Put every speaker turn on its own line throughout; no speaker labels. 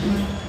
เ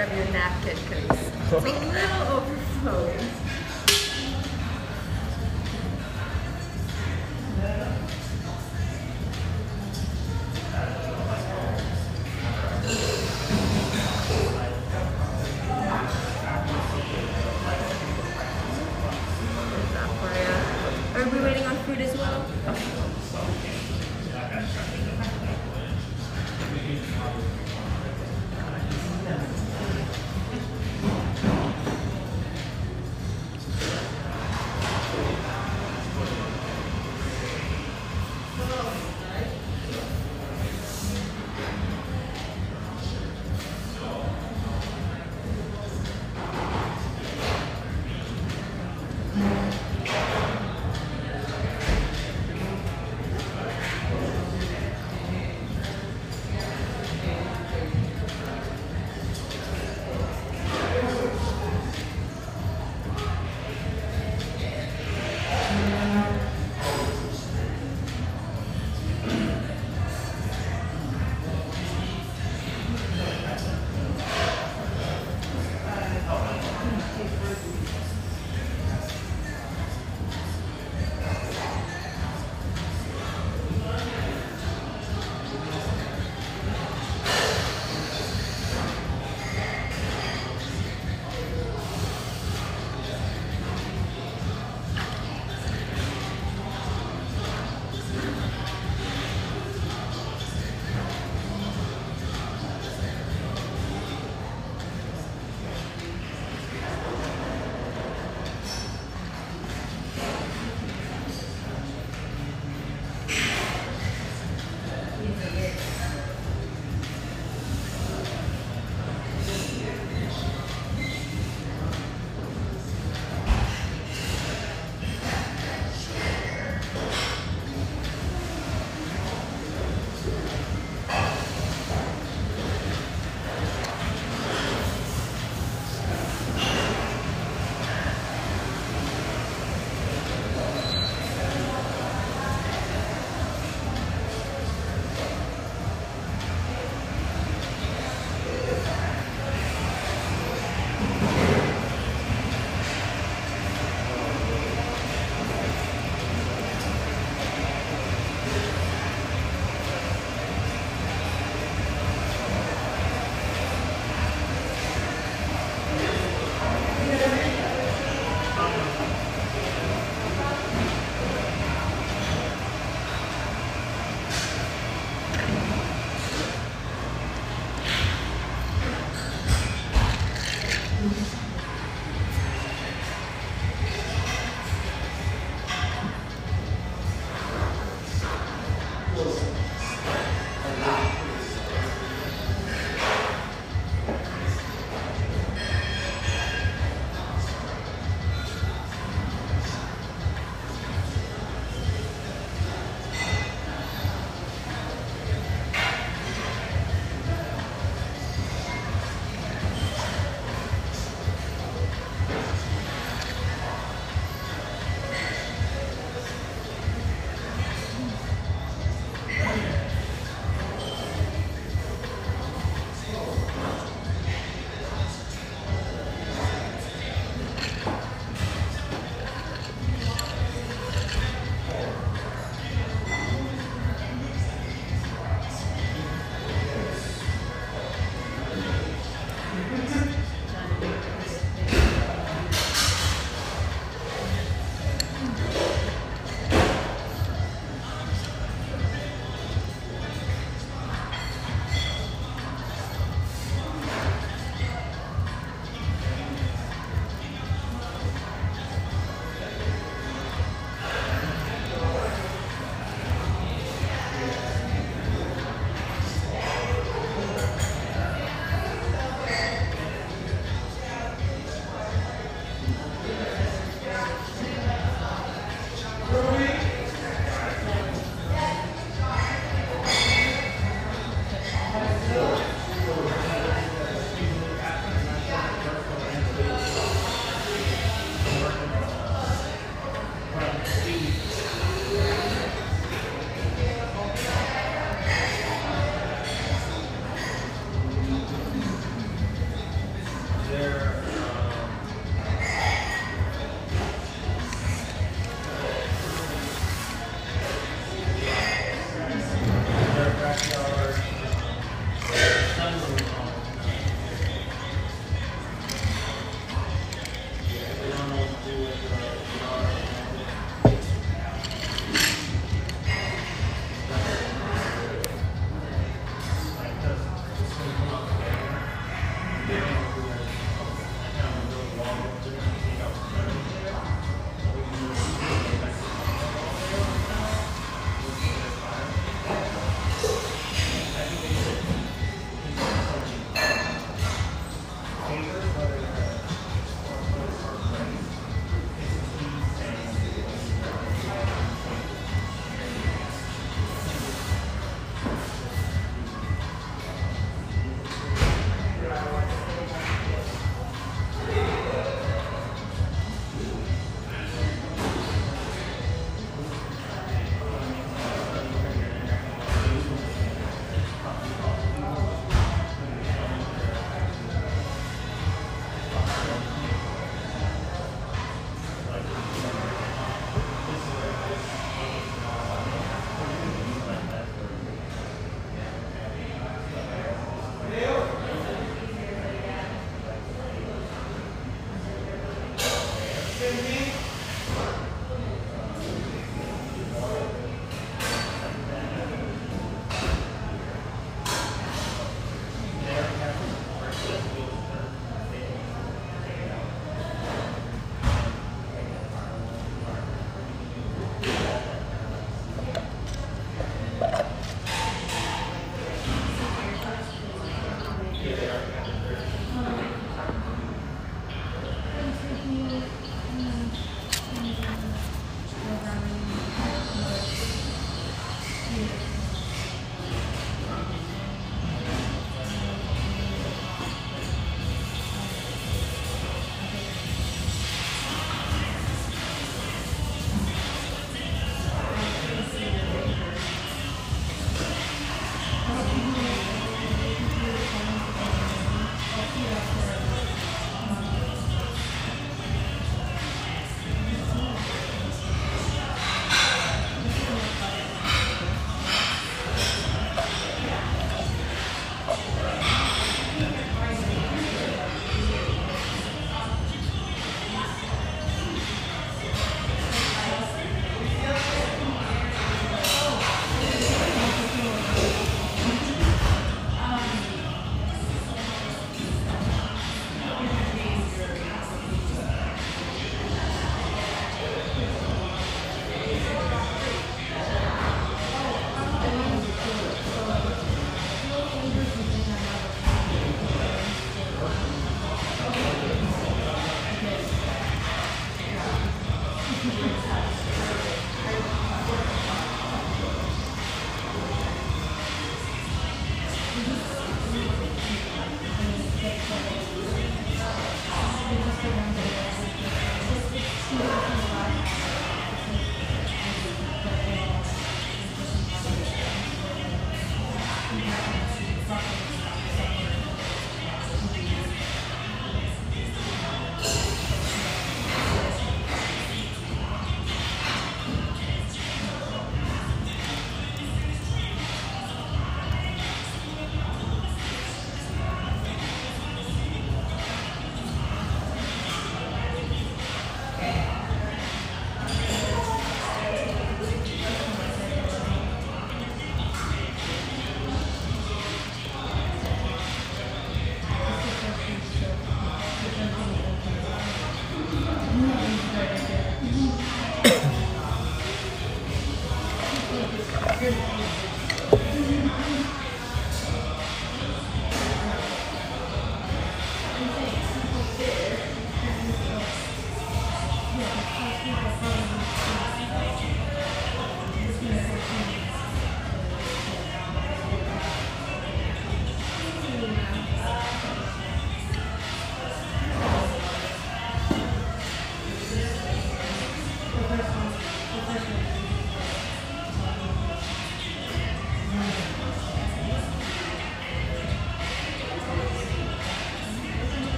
I'm
gonna